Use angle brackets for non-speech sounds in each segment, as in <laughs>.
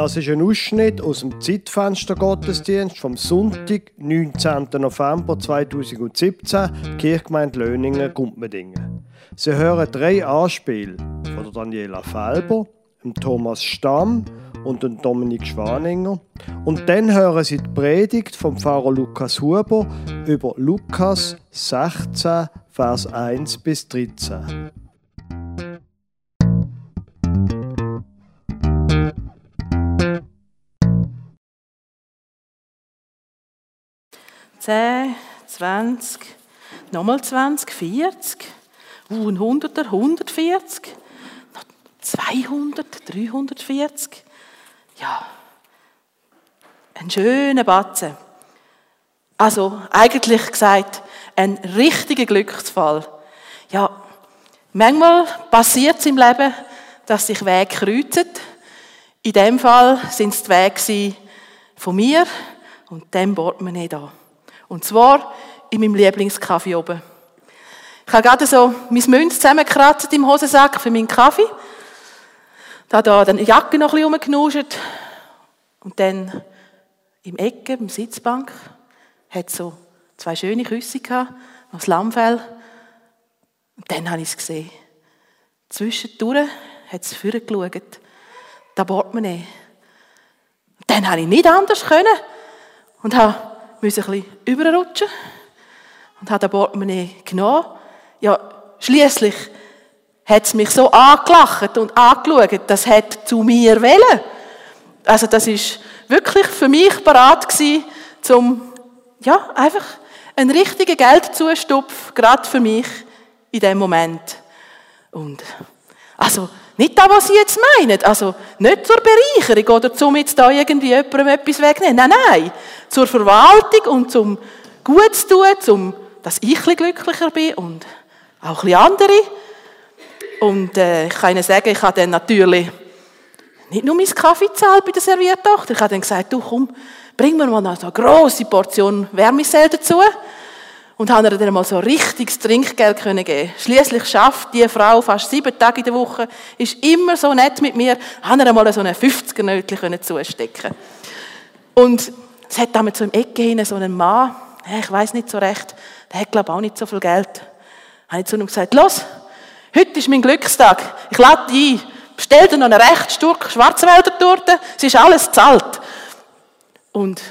Das ist ein Ausschnitt aus dem Zeitfenster Gottesdienst vom Sonntag, 19. November 2017, Kirchgemeinde Löningen, Gumpmedingen. Sie hören drei Anspiele von Daniela Felber, Thomas Stamm und Dominik Schwaninger. Und dann hören Sie die Predigt vom Pfarrer Lukas Huber über Lukas 16, Vers 1 bis 13. Zehn, zwanzig, nochmal zwanzig, vierzig, uh, ein Hunderter, hundertvierzig, 200, 340. Ja, ein schöner Batzen. Also eigentlich gesagt, ein richtiger Glücksfall. Ja, manchmal passiert es im Leben, dass sich Wege kreuzen. In dem Fall sind es die Wege von mir und dem Portemonnaie da. Und zwar in meinem Lieblingskaffee oben. Ich habe gerade so mein Münz zusammengekratzt im Hosensack für meinen Kaffee. Da da dann die Jacke noch ein bisschen rumgenuscht. Und dann im Ecke, im Sitzbank, hat so zwei schöne Küsse gehabt, noch das Lammfell. Und dann habe ich es gesehen. Zwischendurch hat es vorgeschaut. Da Portemonnaie. Und dann habe ich nicht anders können. Und habe musste ein bisschen überrutschen. Und habe den Portemonnaie genommen. Ja, schließlich hat es mich so angelacht und angeschaut, das hat zu mir wollen. Also das ist wirklich für mich parat gewesen, zum ja einfach einen richtigen Geldzustupf gerade für mich in dem Moment. Und also nicht das, was Sie jetzt meinen, also nicht zur Bereicherung oder zum jetzt da irgendwie jemandem etwas wegnehmen. Nein, nein, zur Verwaltung und zum Gutes tun, zum, dass ich ein glücklicher bin und auch ein andere. Und äh, ich kann Ihnen sagen, ich habe dann natürlich nicht nur meinen Kaffee gezahlt bei der Serviertochter. Ich habe dann gesagt, du komm, bring mir mal noch so eine grosse Portion Wärmesell dazu. Und habe ihr dann mal so richtiges Trinkgeld können geben. Schließlich schafft die Frau fast sieben Tage in der Woche, ist immer so nett mit mir, habe ihr mal so einen 50er Nötchen zustecken. Und es hat damals so im Ecke hinten so einen Mann, ich weiß nicht so recht, der hat glaube auch nicht so viel Geld. Habe ich zu ihm gesagt, los, heute ist mein Glückstag, ich lade dich ein, bestell dir noch einen recht Stück Schwarzwälder Torte, es ist alles zahlt. Und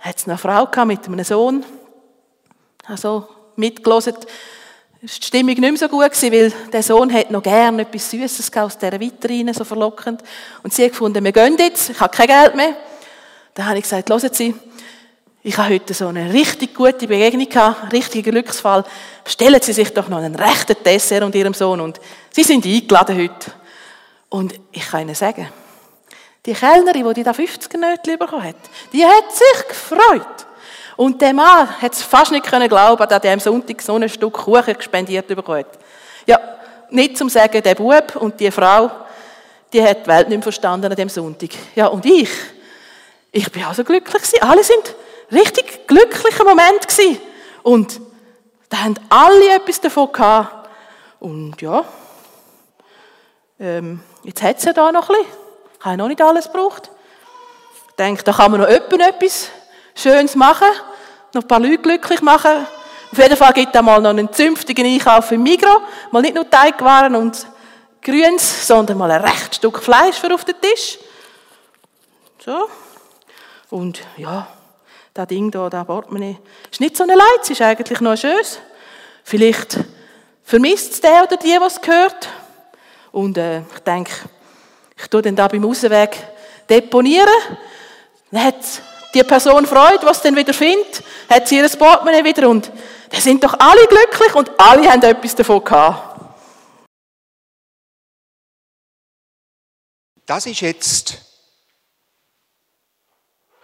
hat es eine Frau gehabt mit einem Sohn, also mitgelesen, die Stimmung nicht mehr so gut gewesen, weil der Sohn hat noch gerne etwas Süßes aus dieser Vitrine, so verlockend. Und sie hat gefunden, wir gehen jetzt, ich habe kein Geld mehr. Dann habe ich gesagt, hören Sie, ich habe heute so eine richtig gute Begegnung gehabt, richtigen Glücksfall. Stellen Sie sich doch noch einen rechten Dessert und Ihrem Sohn und Sie sind eingeladen heute. Und ich kann Ihnen sagen, die Kellnerin, die da 50 Nötchen bekommen hat, die hat sich gefreut. Und der Mann hat es fast nicht glauben, dass er am Sonntag so ein Stück Kuchen gespendiert bekommen hat. Ja, nicht zum Sagen, der Bub und die Frau, die hat die Welt nicht mehr verstanden an dem Sonntag. Ja, und ich, ich bin auch so glücklich gewesen. Alle sind richtig glückliche Moment gewesen. Und da haben alle etwas davon gehabt. Und ja, ähm, jetzt hat es ja da noch ein bisschen. Ich habe noch nicht alles gebraucht. Ich denke, da kann man noch etwas Schönes machen, noch ein paar Leute glücklich machen. Auf jeden Fall gibt es mal noch einen zünftigen Einkauf im Migro. Mal nicht nur Teigwaren und Grüns, sondern mal ein recht Stück Fleisch für auf den Tisch. So. Und ja, das Ding da, das Portemonnaie, ist nicht so eine Leid, ist eigentlich noch schön. Vielleicht vermisst es der oder die, was gehört. Und äh, ich denke, ich tue den da beim Ausweg deponieren. Dann hat die Person freut, was dann wieder findet, hat sie ihr Portemonnaie wieder und da sind doch alle glücklich und alle haben etwas davon gehabt. Das ist jetzt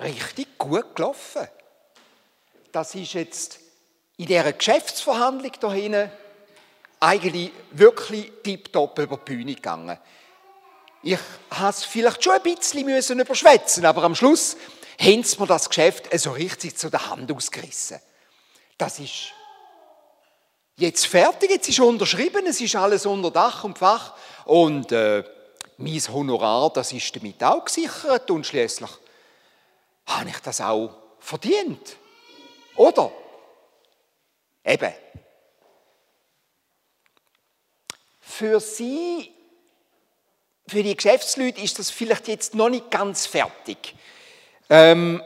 richtig gut gelaufen. Das ist jetzt in dieser Geschäftsverhandlung da hinten eigentlich wirklich tiptop über die Bühne gegangen. Ich habe es vielleicht schon ein bisschen überschwätzen aber am Schluss haben sie mir das Geschäft so richtig zu der Hand ausgerissen. Das ist jetzt fertig, jetzt ist unterschrieben, es ist alles unter Dach und Fach und äh, mein Honorar, das ist damit auch gesichert und schließlich habe ich das auch verdient. Oder? Eben. Für Sie, für die Geschäftsleute ist das vielleicht jetzt noch nicht ganz fertig. Ähm,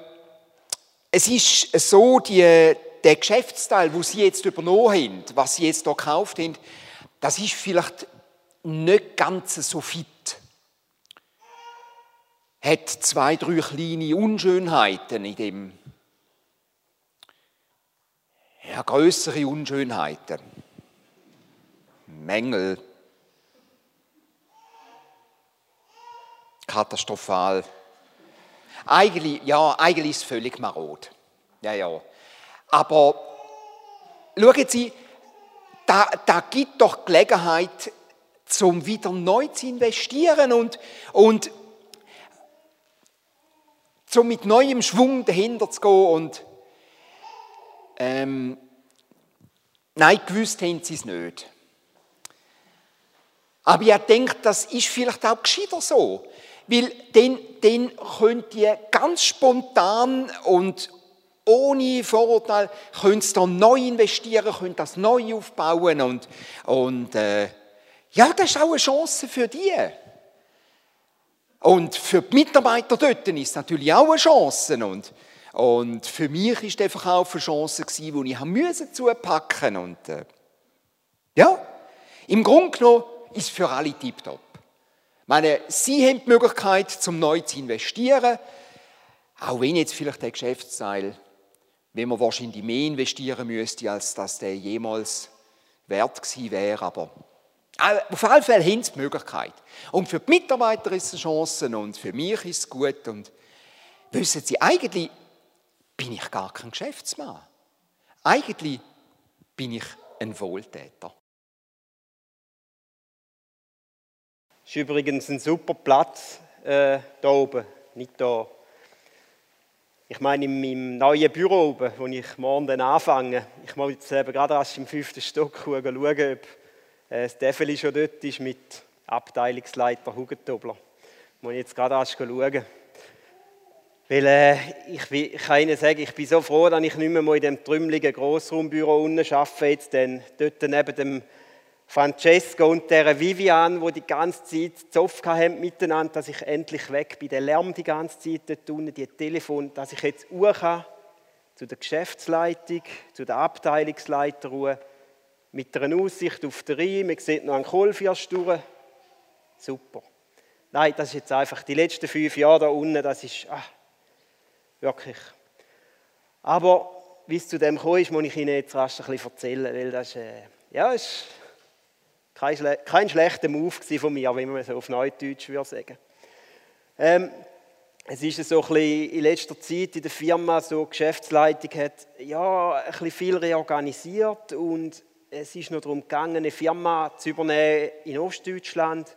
es ist so, die, der Geschäftsteil, wo Sie jetzt übernommen haben, was Sie jetzt hier gekauft haben, das ist vielleicht nicht ganz so fit. Hat zwei, drei kleine Unschönheiten in dem. Ja, größere Unschönheiten. Mängel. Katastrophal. Eigentlich, ja, eigentlich ist es völlig marot. Ja, ja. Aber schauen Sie, da, da gibt doch Gelegenheit, zum wieder neu zu investieren und, und zum mit neuem Schwung dahinter zu gehen. Und, ähm, nein, gewusst haben sie es nicht. Aber ich denke, das ist vielleicht auch gescheiter so. Weil dann, dann könnt ihr ganz spontan und ohne Vorurteil könnt ihr neu investieren, könnt das neu aufbauen und, und äh, ja, das ist auch eine Chance für die. Und für die Mitarbeiter dort ist es natürlich auch eine Chance. Und, und für mich ist einfach auch eine Chance, die ich musste zupacken Und äh, ja, im Grunde genommen ist es für alle tiptop. Meine, Sie haben die Möglichkeit, zum neu zu investieren, auch wenn jetzt vielleicht der Geschäftsteil, wenn man wahrscheinlich mehr investieren müsste, als dass der jemals wert gewesen wäre, aber auf alle Fälle haben sie die Möglichkeit. Und für die Mitarbeiter ist es eine Chance und für mich ist es gut. Und wissen Sie, eigentlich bin ich gar kein Geschäftsmann. Eigentlich bin ich ein Wohltäter. Ist übrigens ein super Platz äh, da oben, nicht da. Ich meine, in meinem neuen Büro oben, wo ich morgen dann anfange, ich muss jetzt eben gerade erst im fünften Stock schauen, ob äh, das Steffeli schon dort ist mit Abteilungsleiter Hugentobler. Muss ich jetzt gerade erst schauen. Weil äh, ich, ich, kann Ihnen sagen, ich bin so froh, dass ich nicht mehr mal in dem trümmeligen Grossraumbüro unten arbeite, denn dort neben dem Francesco und der Vivian, wo die ganze Zeit Zoff haben miteinander, dass ich endlich weg bin. Der Lärm die ganze Zeit dort unten, die Telefon, dass ich jetzt Uhr zu der Geschäftsleitung, zu der Abteilungsleiter mit einer Aussicht auf den Rhein, man sieht noch einen Kohlfirst durch. Super. Nein, das ist jetzt einfach die letzten fünf Jahre da unten, das ist ah, wirklich. Aber wie es zu dem gekommen ist, muss ich Ihnen jetzt rasch ein bisschen erzählen, weil das ist, äh, ja, ist kein, schle kein schlechter Move von mir, wenn man so auf Neudeutsch würde sagen. Ähm, es ist so ein bisschen in letzter Zeit in der Firma so Geschäftsleitung hat ja ein bisschen viel reorganisiert und es ist noch darum gegangen, eine Firma zu übernehmen in Ostdeutschland.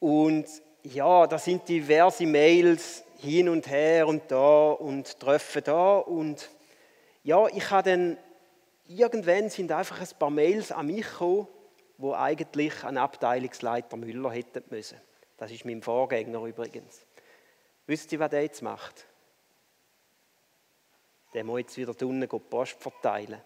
Und ja, da sind diverse Mails hin und her und da und Treffen da. Und ja, ich habe dann, irgendwann sind einfach ein paar Mails an mich gekommen, wo eigentlich ein Abteilungsleiter Müller hätten müssen. Das ist mein Vorgänger übrigens. Wisst ihr, was der jetzt macht? Der muss jetzt wieder unten Post verteilen.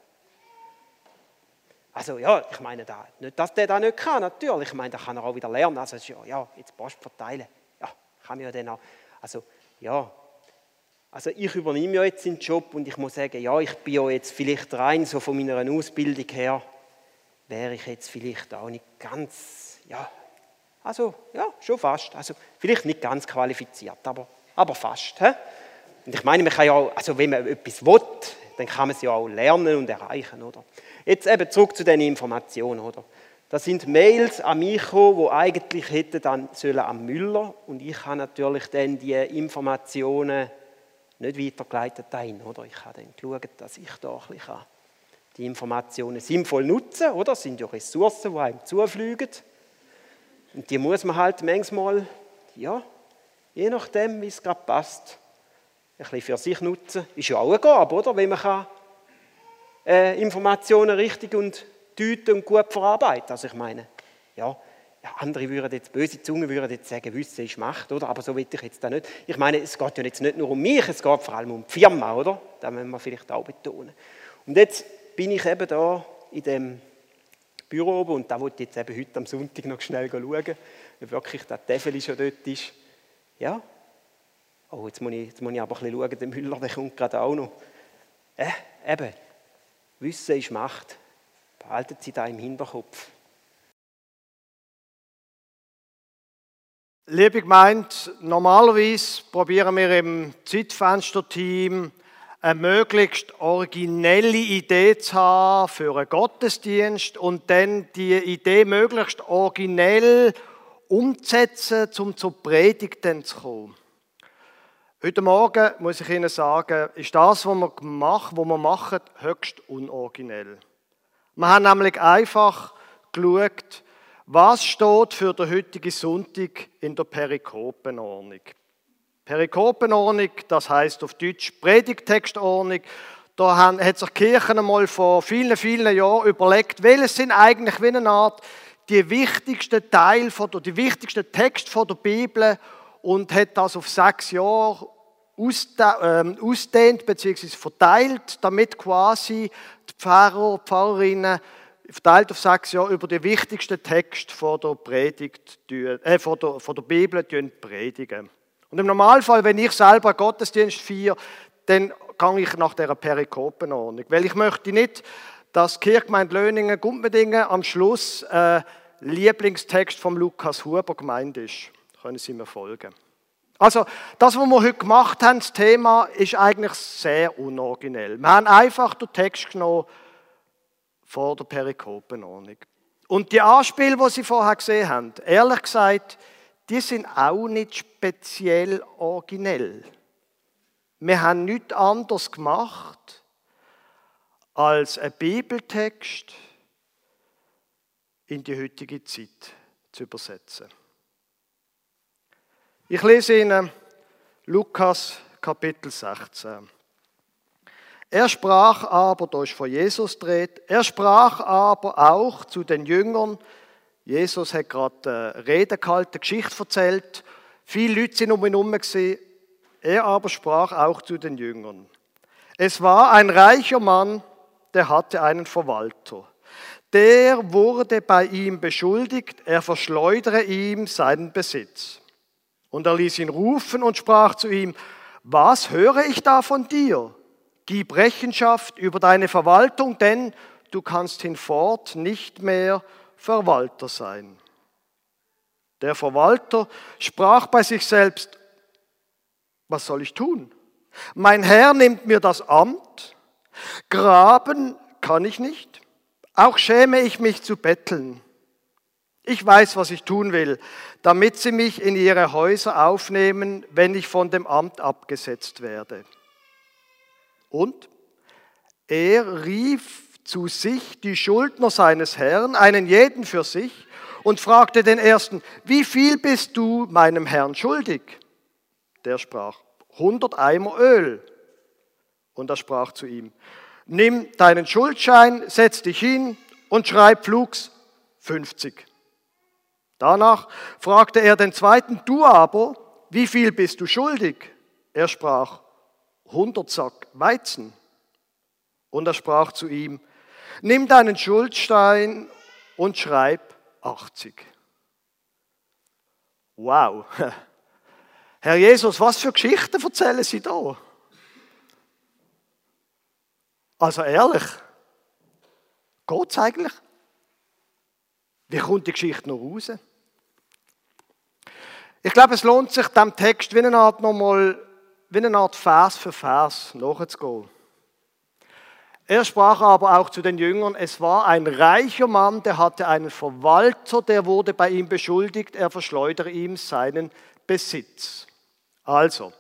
Also ja, ich meine, da, nicht, dass der das nicht kann, natürlich. Ich meine, da kann er auch wieder lernen. Also ja, ja, jetzt Post verteilen. Ja, kann ja dann auch. Also ja, also ich übernehme ja jetzt den Job und ich muss sagen, ja, ich bin ja jetzt vielleicht rein so von meiner Ausbildung her, wäre ich jetzt vielleicht auch nicht ganz, ja, also ja, schon fast. Also vielleicht nicht ganz qualifiziert, aber, aber fast. He? Und ich meine, man kann ja auch, also wenn man etwas will, dann kann man es ja auch lernen und erreichen, oder? Jetzt eben zurück zu den Informationen, oder? Das sind Mails an mich gekommen, die eigentlich hätten dann sollen an Müller und ich habe natürlich dann die Informationen nicht weitergeleitet dahin, oder? Ich habe dann geschaut, dass ich da ein bisschen die Informationen sinnvoll nutzen kann, oder? Das sind ja Ressourcen, die einem zufliegen. Und die muss man halt manchmal, ja, je nachdem, wie es gerade passt, ein bisschen für sich nutzen. Ist ja auch eine Gabe, oder? Wenn man kann äh, Informationen richtig und deuten und gut verarbeiten. Also ich meine, ja, andere würden jetzt, böse Zungen würden jetzt sagen, Wissen ist Macht, oder? Aber so will ich jetzt da nicht. Ich meine, es geht ja jetzt nicht nur um mich, es geht vor allem um die Firma, oder? Das müssen wir vielleicht auch betonen. Und jetzt bin ich eben da in dem Büro oben und da wollte ich jetzt eben heute am Sonntag noch schnell schauen, ob wirklich der Tefel schon dort ist. Ja. Oh, jetzt muss ich, jetzt muss ich aber ein bisschen schauen, der Müller, der kommt gerade auch noch. Äh, eben, Wissen ist Macht. Behalten Sie da im Hinterkopf. Liebe Gemeinde, normalerweise probieren wir im Zeitfenster-Team eine möglichst originelle Idee zu haben für einen Gottesdienst und dann die Idee möglichst originell umzusetzen, um zur Predigt zu kommen. Heute Morgen muss ich Ihnen sagen, ist das, was wir machen, was wir machen, höchst unoriginell. Wir haben nämlich einfach geschaut, was steht für den heutigen Sonntag in der Perikopenordnung? Perikopenordnung, das heißt auf Deutsch Predigtextordnung. Da hat sich die Kirche einmal vor vielen, vielen Jahren überlegt, welches sind eigentlich wie eine Art die wichtigsten Teile von die wichtigsten Texte von der Bibel und hat das auf sechs Jahre ähm, ausdehnt bzw. verteilt, damit quasi die Pfarrer, Pfarrerinnen verteilt auf sechs Jahre über die wichtigsten Texte von der Predigt, äh, von der, von der Bibel predigen. Und im Normalfall, wenn ich selber Gottesdienst feiere, dann gehe ich nach dieser Perikopenordnung. Weil ich möchte nicht, dass Kirchgemeinde Löningen, Gumpendingen am Schluss äh, Lieblingstext von Lukas Huber gemeint ist. Können Sie mir folgen? Also, das, was wir heute gemacht haben, das Thema, ist eigentlich sehr unoriginell. Wir haben einfach den Text genommen, vor der Perikopenordnung. Und die Anspiele, die Sie vorher gesehen haben, ehrlich gesagt, die sind auch nicht speziell originell. Wir haben nichts anderes gemacht, als einen Bibeltext in die heutige Zeit zu übersetzen. Ich lese Ihnen Lukas Kapitel 16. Er sprach aber, da ist von Jesus dreht, er sprach aber auch zu den Jüngern, Jesus hat gerade eine Rede gehalten, eine Geschichte erzählt, viele Leute sind um ihn herum er aber sprach auch zu den Jüngern. Es war ein reicher Mann, der hatte einen Verwalter. Der wurde bei ihm beschuldigt, er verschleudere ihm seinen Besitz. Und er ließ ihn rufen und sprach zu ihm, was höre ich da von dir? Gib Rechenschaft über deine Verwaltung, denn du kannst hinfort nicht mehr Verwalter sein. Der Verwalter sprach bei sich selbst, was soll ich tun? Mein Herr nimmt mir das Amt, graben kann ich nicht, auch schäme ich mich zu betteln. Ich weiß, was ich tun will, damit sie mich in ihre Häuser aufnehmen, wenn ich von dem Amt abgesetzt werde. Und er rief zu sich die Schuldner seines Herrn, einen jeden für sich, und fragte den ersten, wie viel bist du meinem Herrn schuldig? Der sprach, 100 Eimer Öl. Und er sprach zu ihm, nimm deinen Schuldschein, setz dich hin und schreib flugs 50. Danach fragte er den zweiten, du aber, wie viel bist du schuldig? Er sprach, 100 Sack Weizen. Und er sprach zu ihm, nimm deinen Schuldstein und schreib 80. Wow. <laughs> Herr Jesus, was für Geschichten erzählen Sie da? Also ehrlich, geht's eigentlich? Wie kommt die Geschichte noch raus? Ich glaube, es lohnt sich, dem Text wie eine Art wie eine Art Vers für Vers nachzugehen. Er sprach aber auch zu den Jüngern, es war ein reicher Mann, der hatte einen Verwalter, der wurde bei ihm beschuldigt, er verschleudere ihm seinen Besitz. Also,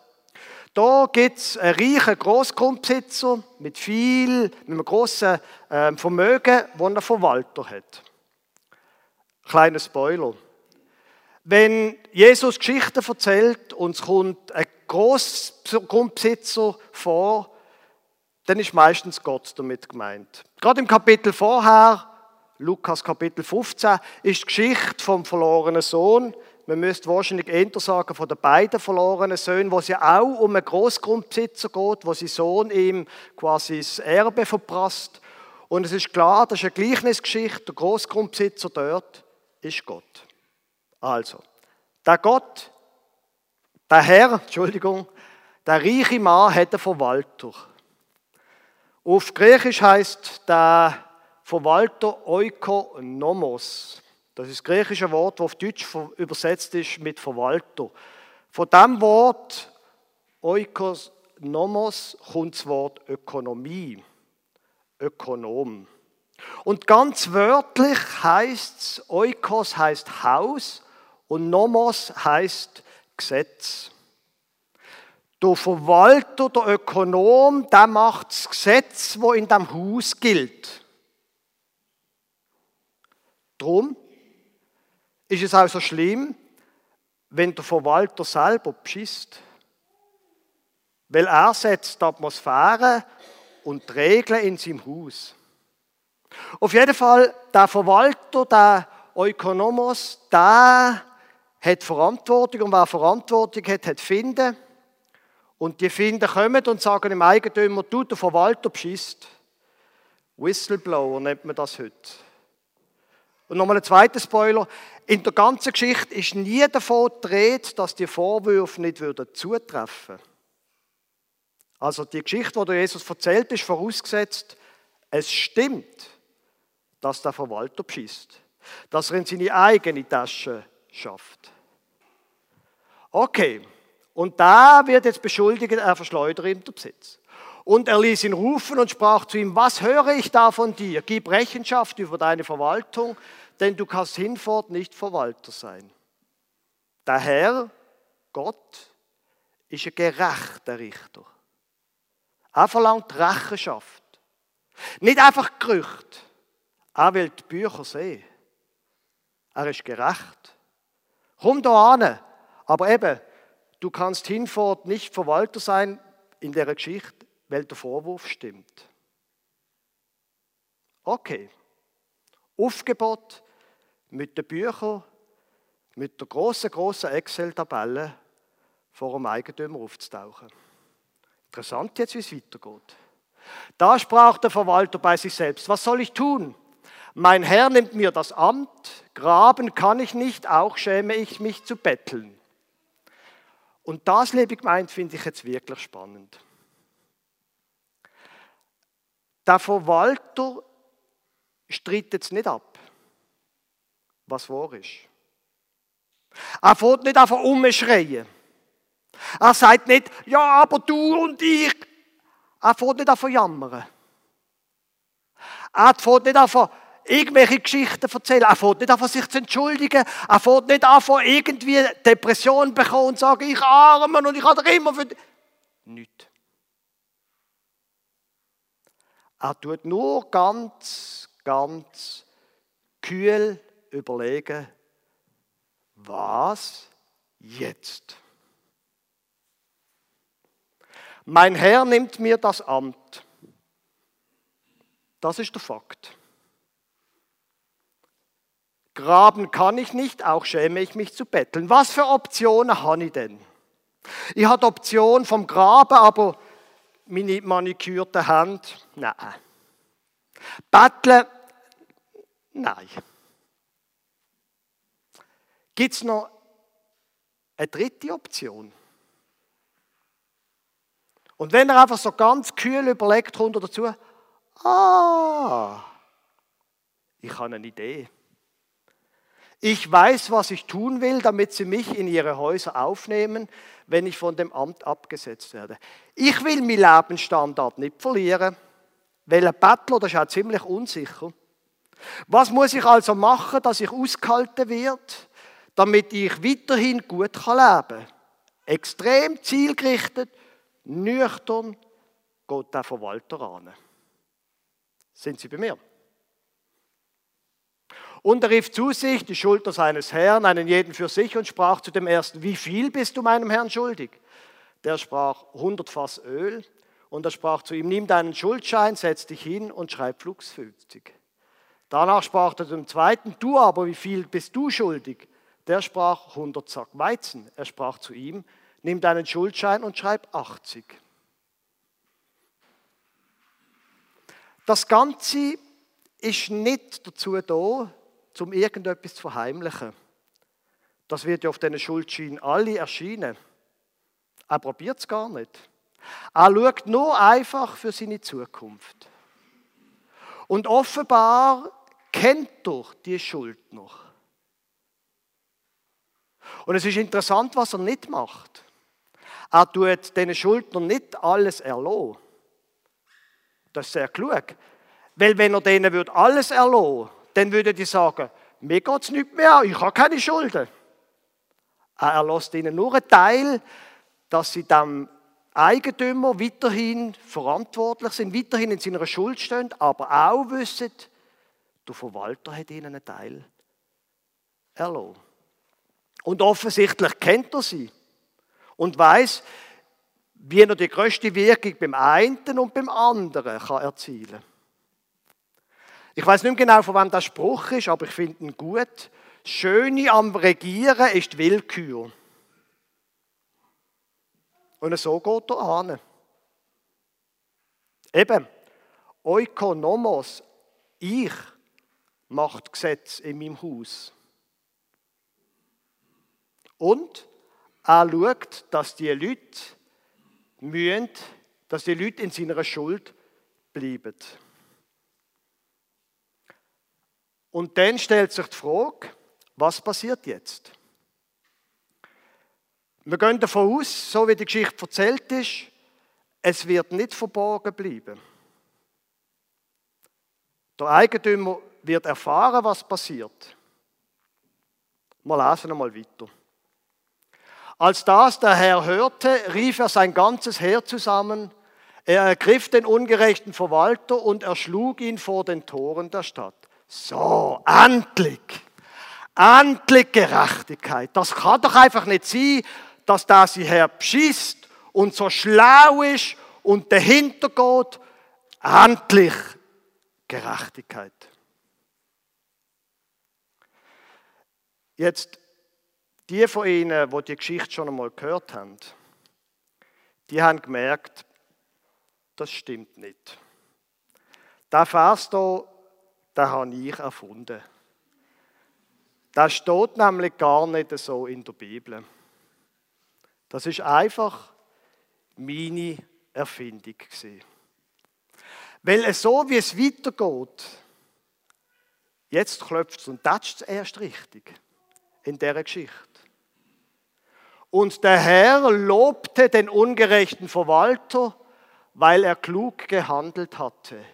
da gibt es einen reichen Großgrundbesitzer mit viel, mit einem großen ähm, Vermögen, wo er Verwalter hat. Kleiner Spoiler. Wenn Jesus Geschichten erzählt und es kommt ein Großgrundbesitzer vor, dann ist meistens Gott damit gemeint. Gerade im Kapitel vorher Lukas Kapitel 15, ist die Geschichte vom verlorenen Sohn. Man müsste wahrscheinlich eher sagen von den beiden verlorenen Söhnen, wo es ja auch um einen Großgrundbesitzer geht, wo sein Sohn ihm quasi das Erbe verprasst. Und es ist klar, das ist eine Gleichnisgeschichte, der Großgrundbesitzer dort ist Gott. Also, der Gott, der Herr, Entschuldigung, der reiche Mann hat einen Verwalter. Auf Griechisch heißt der Verwalter Oikonomos. Das ist das griechische Wort, das auf Deutsch übersetzt ist mit Verwalter. Von dem Wort Oikonomos kommt das Wort Ökonomie. Ökonom. Und ganz wörtlich heißt es, Oikos heißt Haus und Nomos heißt Gesetz. Der Verwalter, der Ökonom, der macht das Gesetz, wo in dem Haus gilt. Drum ist es auch so schlimm, wenn der Verwalter selber beschisst. Weil er setzt die Atmosphäre und die Regeln in seinem Haus. Auf jeden Fall, der Verwalter, der Ökonomos, der hat Verantwortung und wer Verantwortung hat, hat Finden. Und die Finden kommen und sagen dem Eigentümer, du, der Verwalter beschisst. Whistleblower nennt man das heute. Und nochmal ein zweiter Spoiler. In der ganzen Geschichte ist nie davon gedreht, dass die Vorwürfe nicht zutreffen würden. Also die Geschichte, die Jesus erzählt, ist vorausgesetzt, es stimmt, dass der Verwalter beschießt, dass er in seine eigene Tasche schafft. Okay, und da wird jetzt beschuldigt, er verschleudere ihm den Besitz. Und er ließ ihn rufen und sprach zu ihm, was höre ich da von dir? Gib Rechenschaft über deine Verwaltung, denn du kannst hinfort nicht Verwalter sein. Der Herr, Gott, ist ein gerechter Richter. Er verlangt Rechenschaft. Nicht einfach Gerücht. Er will die Bücher sehen. Er ist gerecht. Komm da an. Aber eben, du kannst hinfort nicht Verwalter sein in der Geschichte, weil der Vorwurf stimmt. Okay. Aufgebot mit den Büchern, mit der großen, großen Excel-Tabelle vor dem Eigentümer aufzutauchen. Interessant jetzt, wie es weitergeht. Da sprach der Verwalter bei sich selbst, was soll ich tun? Mein Herr nimmt mir das Amt, graben kann ich nicht, auch schäme ich mich zu betteln. Und das, liebe Gemeinde, finde ich jetzt wirklich spannend. Der Verwalter streitet es nicht ab, was wahr ist. Er fährt nicht einfach umschreien. Er sagt nicht, ja, aber du und ich. Er fährt nicht zu jammern. Er fährt nicht an irgendwelche Geschichten erzählen. Er fährt nicht an sich zu entschuldigen. Er fährt nicht an irgendwie Depression bekommen und sagen, ich arme und ich habe immer für... Nicht. Er tut nur ganz, ganz kühl überlegen, was jetzt? Mein Herr nimmt mir das Amt. Das ist der Fakt. Graben kann ich nicht, auch schäme ich mich zu betteln. Was für Optionen habe ich denn? Ich habe die Option vom Graben, aber meine manikürte Hand, nein. Betteln, nein. Gibt es noch eine dritte Option? Und wenn er einfach so ganz kühl überlegt, kommt er dazu, ah, ich habe eine Idee. Ich weiß, was ich tun will, damit sie mich in ihre Häuser aufnehmen, wenn ich von dem Amt abgesetzt werde. Ich will meinen Lebensstandard nicht verlieren, weil ein Bettler, das ist auch ziemlich unsicher. Was muss ich also machen, dass ich ausgehalten wird, damit ich weiterhin gut leben kann? Extrem zielgerichtet nüchtern geht der Verwalter an. Sind Sie bei mir? Und er rief zu sich die Schulter seines Herrn, einen jeden für sich, und sprach zu dem ersten, wie viel bist du meinem Herrn schuldig? Der sprach, 100 Fass Öl. Und er sprach zu ihm, nimm deinen Schuldschein, setz dich hin und schreib flugs 50. Danach sprach er zum zweiten, du aber, wie viel bist du schuldig? Der sprach 100 Sack Weizen. Er sprach zu ihm, nimm deinen Schuldschein und schreib 80. Das Ganze ist nicht dazu da, um irgendetwas zu verheimlichen. Das wird ja auf diesen Schuldschein alle erscheinen. Er probiert es gar nicht. Er schaut nur einfach für seine Zukunft. Und offenbar kennt er die Schuld noch. Und es ist interessant, was er nicht macht. Er tut diesen Schuldnern nicht alles erlassen. Das ist sehr klug. Weil wenn er denen alles erlassen dann würden die sagen, mir geht es nicht mehr, ich habe keine Schulden. Er erlässt ihnen nur einen Teil, dass sie dem Eigentümer weiterhin verantwortlich sind, weiterhin in seiner Schuld stehen, aber auch wissen, der Verwalter hat ihnen einen Teil erlassen. Und offensichtlich kennt er sie und weiß, wie er die größte Wirkung beim einen und beim anderen kann erzielen kann. Ich weiß nicht genau, von wem der Spruch ist, aber ich finde ihn gut. Das Schöne am Regieren ist Willkür. Und so geht er an. Eben, Oikonomos, ich macht Gesetz in meinem Haus. Und er schaut, dass die Leute mühen, dass die Leute in seiner Schuld bleiben. Und dann stellt sich die Frage, was passiert jetzt? Wir gehen davon aus, so wie die Geschichte erzählt ist, es wird nicht verborgen bleiben. Der Eigentümer wird erfahren, was passiert. Wir lesen einmal weiter. Als das der Herr hörte, rief er sein ganzes Heer zusammen. Er ergriff den ungerechten Verwalter und erschlug ihn vor den Toren der Stadt. So, endlich! Endlich Gerechtigkeit. Das kann doch einfach nicht sein, dass der sie Herr beschisst und so schlau ist und dahinter geht. Endlich Gerechtigkeit. Jetzt, die von Ihnen, die die Geschichte schon einmal gehört haben, die haben gemerkt, das stimmt nicht. Der Vers hier, den habe ich erfunden. Das steht nämlich gar nicht so in der Bibel. Das ist einfach meine Erfindung. Weil so wie es weitergeht, jetzt klopft es und tätscht es erst richtig in der Geschichte. Und der Herr lobte den ungerechten Verwalter, weil er klug gehandelt hatte.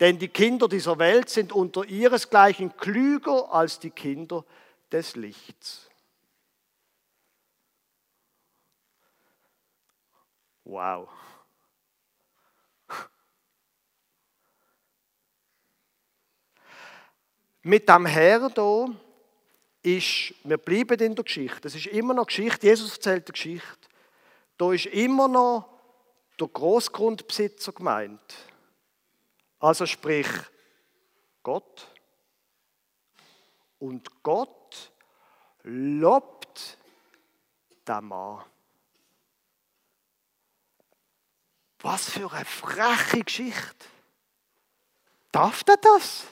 Denn die Kinder dieser Welt sind unter ihresgleichen klüger als die Kinder des Lichts. Wow. Mit dem Herr hier ist, wir bleiben in der Geschichte. Es ist immer noch Geschichte. Jesus erzählt die Geschichte. Da ist immer noch der Großgrundbesitzer gemeint. Also sprich Gott. Und Gott lobt den Mann. Was für eine freche Geschichte. Darf der das?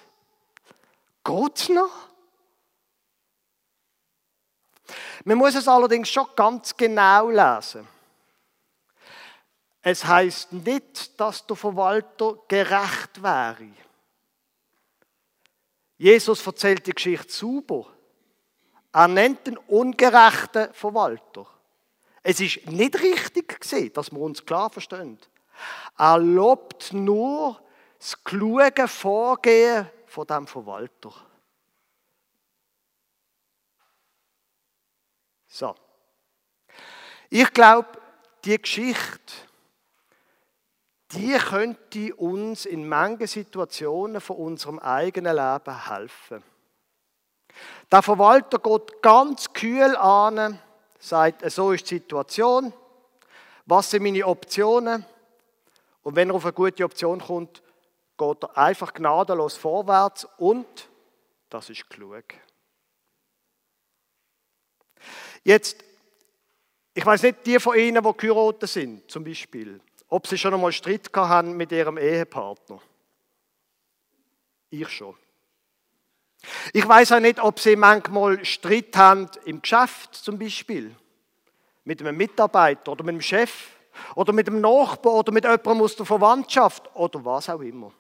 Geht's noch? Man muss es allerdings schon ganz genau lesen. Es heißt nicht, dass der Verwalter gerecht wäre. Jesus erzählt die Geschichte super. Er nennt den ungerechten Verwalter. Es ist nicht richtig gesehen, dass wir uns klar verstehen. Er lobt nur das kluge Vorgehen von dem Verwalter. So. Ich glaube, die Geschichte, die könnte uns in manchen Situationen von unserem eigenen Leben helfen. Der Verwalter geht ganz kühl an, sagt, so ist die Situation, was sind meine Optionen? Und wenn er auf eine gute Option kommt, geht er einfach gnadenlos vorwärts und das ist klug. Jetzt, ich weiß nicht, die von Ihnen, die geheiratet sind, zum Beispiel, ob sie schon einmal Streit haben mit ihrem Ehepartner. Ich schon. Ich weiß auch nicht, ob sie manchmal Streit haben im Geschäft zum Beispiel. Mit einem Mitarbeiter oder mit einem Chef oder mit einem Nachbar oder mit jemandem aus der Verwandtschaft oder was auch immer.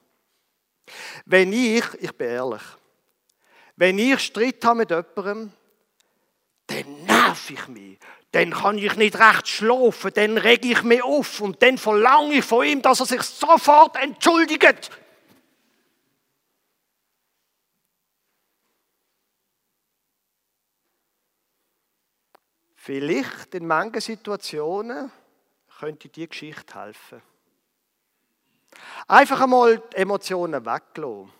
Wenn ich, ich bin ehrlich, wenn ich Streit habe mit jemandem, dann nerv ich mich. Dann kann ich nicht recht schlafen, dann rege ich mich auf und dann verlange ich von ihm, dass er sich sofort entschuldigt. Vielleicht in manchen Situationen könnte die Geschichte helfen. Einfach einmal die Emotionen weglassen.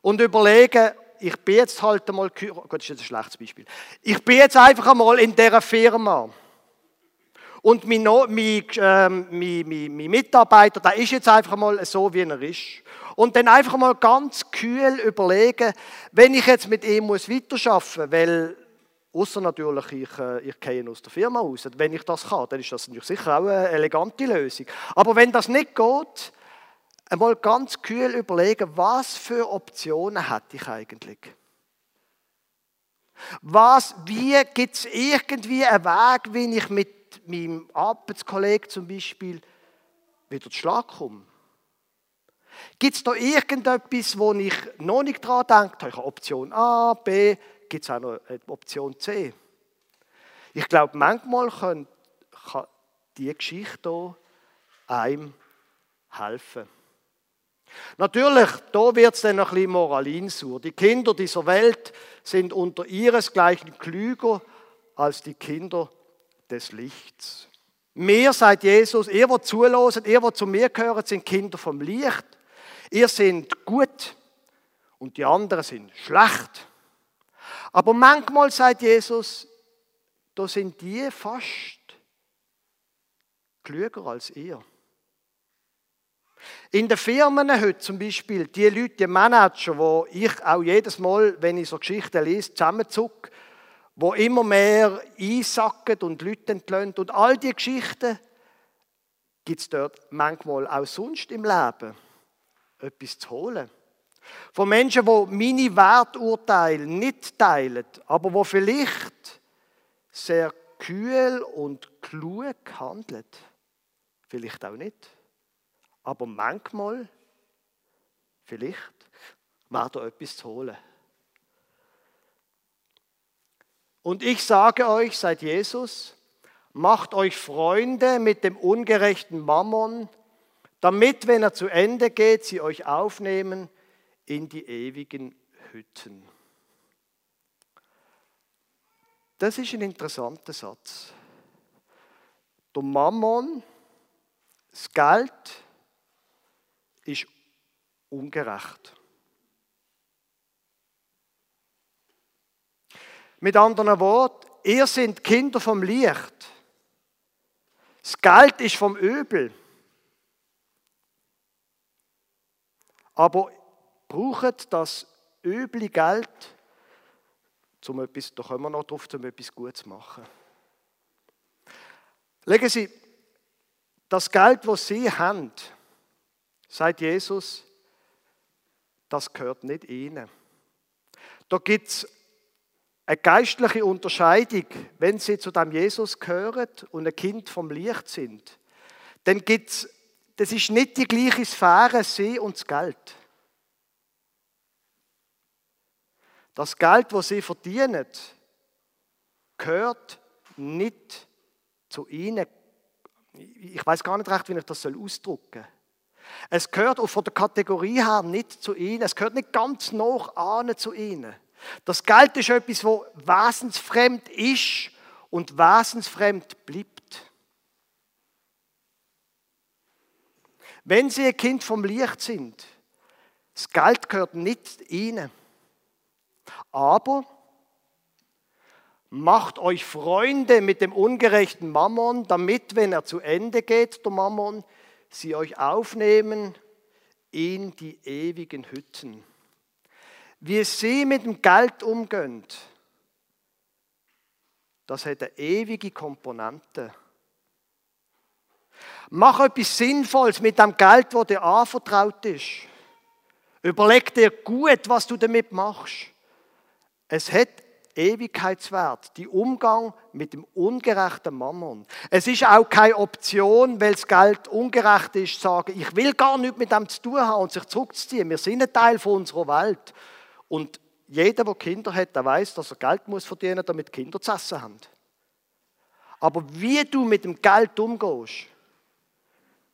Und überlegen, ich bin jetzt halt einmal, Gott, das ist ein schlechtes Beispiel. Ich bin jetzt einfach einmal in dieser Firma. Und mein, mein, ähm, mein, mein Mitarbeiter, der ist jetzt einfach mal so, wie er ist. Und dann einfach mal ganz kühl überlegen, wenn ich jetzt mit ihm muss weiterarbeiten muss, weil Außer natürlich, ich, äh, ich gehe aus der Firma raus. Wenn ich das kann, dann ist das natürlich sicher auch eine elegante Lösung. Aber wenn das nicht geht, einmal ganz kühl überlegen, was für Optionen hätte ich eigentlich? Was, wie gibt es irgendwie einen Weg, wie ich mit meinem Arbeitskollegen zum Beispiel wieder zu Schlag komme? Gibt es da irgendetwas, wo ich noch nicht dran denke? Ich habe Option A, B, gibt es auch noch Option C. Ich glaube, manchmal kann, kann diese Geschichte hier einem helfen. Natürlich, da wird es dann ein bisschen moralinsur. Die Kinder dieser Welt sind unter ihresgleichen klüger als die Kinder des Lichts. Mir, sagt Jesus, ihr, die zulassen, ihr, die zu mir gehören, sind Kinder vom Licht. Ihr seid gut und die anderen sind schlecht. Aber manchmal sagt Jesus, da sind die fast klüger als ihr. In den Firmen heute zum Beispiel, die Leute, die Manager, wo ich auch jedes Mal, wenn ich so Geschichten lese, zusammenzucke, wo immer mehr einsacken und Leute entlöhnen und all die Geschichten, gibt es dort manchmal auch sonst im Leben etwas zu holen. Von Menschen, die meine Werturteile nicht teilen, aber wo vielleicht sehr kühl und klug handeln. Vielleicht auch nicht. Aber manchmal, vielleicht, wäre da etwas zu holen. Und ich sage euch, seit Jesus, macht euch Freunde mit dem ungerechten Mammon, damit, wenn er zu Ende geht, sie euch aufnehmen in die ewigen Hütten. Das ist ein interessanter Satz. Der Mammon, das Geld, ist ungerecht. Mit anderen Worten, ihr seid Kinder vom Licht. Das Geld ist vom Übel. Aber braucht das üble Geld, um etwas, da kommen wir noch drauf, um etwas Gutes zu machen. Legen Sie, das Geld, das Sie haben, sagt Jesus, das gehört nicht Ihnen. Da gibt es eine geistliche Unterscheidung, wenn Sie zu dem Jesus gehören und ein Kind vom Licht sind. Dann gibt es, das ist nicht die gleiche Sphäre, Sie und das Geld. Das Geld, das sie verdienen, gehört nicht zu ihnen. Ich weiß gar nicht recht, wie ich das ausdrücken soll. Es gehört auch von der Kategorie her nicht zu ihnen. Es gehört nicht ganz noch an zu ihnen. Das Geld ist etwas, wo wesensfremd ist und wesensfremd bleibt. Wenn sie ein Kind vom Licht sind, das Geld gehört nicht ihnen. Aber macht euch Freunde mit dem ungerechten Mammon, damit, wenn er zu Ende geht, der Mammon, sie euch aufnehmen in die ewigen Hütten. Wie sie mit dem Geld umgehen, das hat eine ewige Komponente. Mach etwas Sinnvolles mit dem Geld, das dir anvertraut ist. Überleg dir gut, was du damit machst. Es hat Ewigkeitswert, die Umgang mit dem ungerechten Mammon. Es ist auch keine Option, weil das Geld ungerecht ist, zu sagen, ich will gar nichts mit dem zu tun haben und sich zurückzuziehen. Wir sind ein Teil von unserer Welt. Und jeder, der Kinder hat, der weiß, dass er Geld muss verdienen muss, damit Kinder zu essen haben. Aber wie du mit dem Geld umgehst,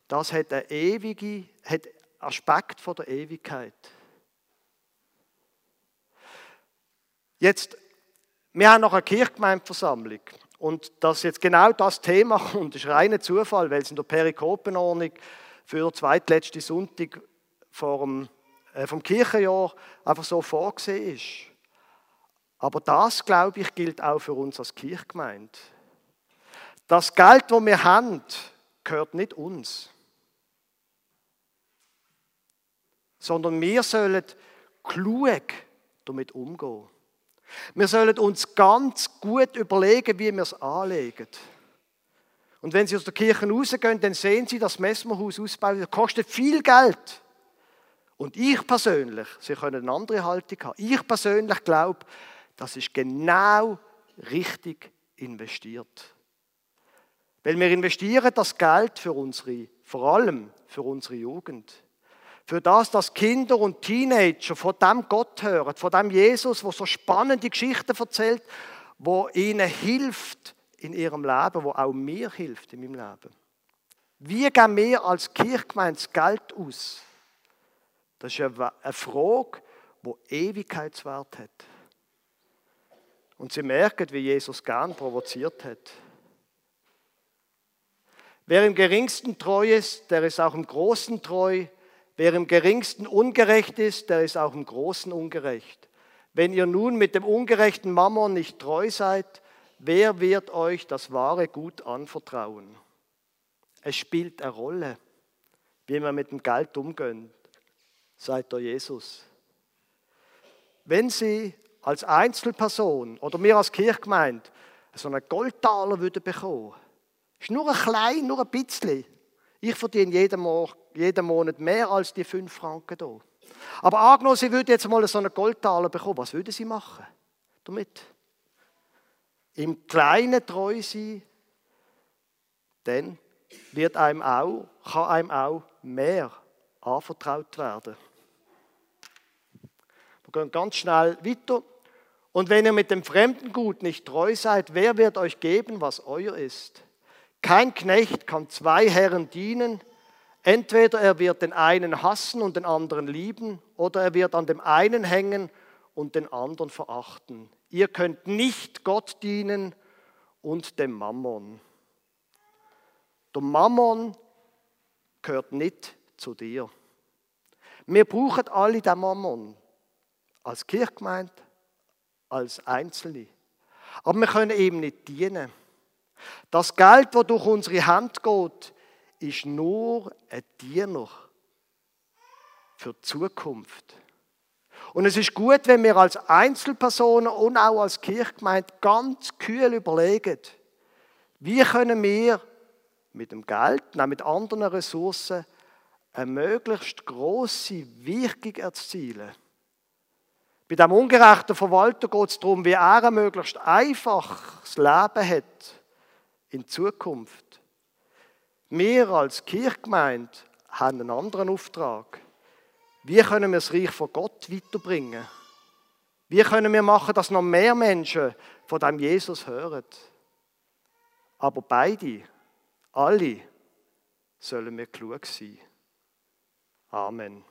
das hat einen ewige, hat Aspekt von der Ewigkeit. Jetzt wir haben noch eine Kirchgemeindeversammlung. Und dass jetzt genau das Thema <laughs> kommt, ist reiner Zufall, weil es in der Perikopenordnung für den zweitletzten Sonntag vor dem, äh, vom Kirchenjahr einfach so vorgesehen ist. Aber das, glaube ich, gilt auch für uns als Kirchgemeinde. Das Geld, das wir haben, gehört nicht uns. Sondern wir sollen klug damit umgehen. Wir sollen uns ganz gut überlegen, wie wir es anlegen. Und wenn Sie aus der Kirche rausgehen, dann sehen Sie, das Messmerhaus ausbauen, kostet viel Geld. Und ich persönlich, Sie können eine andere Haltung haben, ich persönlich glaube, das ist genau richtig investiert. Weil wir investieren das Geld für unsere, vor allem für unsere Jugend für das, dass Kinder und Teenager von dem Gott hören, von dem Jesus, der so spannende Geschichten erzählt, wo ihnen hilft in ihrem Leben, wo auch mir hilft in meinem Leben. Wie gehen wir als Kirchgemeinde das Geld aus? Das ist eine Frage, die Ewigkeitswert hat. Und sie merken, wie Jesus gern provoziert hat. Wer im geringsten treu ist, der ist auch im Großen treu. Wer im geringsten ungerecht ist, der ist auch im Großen ungerecht. Wenn ihr nun mit dem ungerechten Mammon nicht treu seid, wer wird euch das wahre Gut anvertrauen? Es spielt eine Rolle, wie man mit dem Geld umgeht, seit der Jesus. Wenn Sie als Einzelperson oder mir als Kirchgemeinde so einen Goldtaler würden bekommen, ist nur ein klein, nur ein bisschen. Ich verdiene jeden Monat jeden Monat mehr als die fünf Franken hier. Aber angenommen, Sie würden jetzt mal so einen Goldtaler bekommen, was würden Sie machen damit? Im Kleinen treu sein, dann wird einem auch, kann einem auch mehr anvertraut werden. Wir gehen ganz schnell weiter. Und wenn ihr mit dem fremden Gut nicht treu seid, wer wird euch geben, was euer ist? Kein Knecht kann zwei Herren dienen, Entweder er wird den einen hassen und den anderen lieben, oder er wird an dem einen hängen und den anderen verachten. Ihr könnt nicht Gott dienen und dem Mammon. Der Mammon gehört nicht zu dir. Wir brauchen alle den Mammon. Als Kirchgemeinde, als Einzelne. Aber wir können ihm nicht dienen. Das Geld, das durch unsere Hand geht, ist nur ein Diener für die Zukunft. Und es ist gut, wenn wir als Einzelpersonen und auch als Kirchgemeinde ganz kühl überlegen, wie können wir mit dem Geld, auch mit anderen Ressourcen, eine möglichst große Wirkung erzielen. Bei dem ungerechten Verwalter geht es darum, wie er ein möglichst einfaches Leben hat in Zukunft. Wir als Kirchgemeinde haben einen anderen Auftrag. Wie können wir das Reich von Gott weiterbringen? Wie können wir machen, dass noch mehr Menschen von dem Jesus hören? Aber beide, alle, sollen wir klug sein. Amen.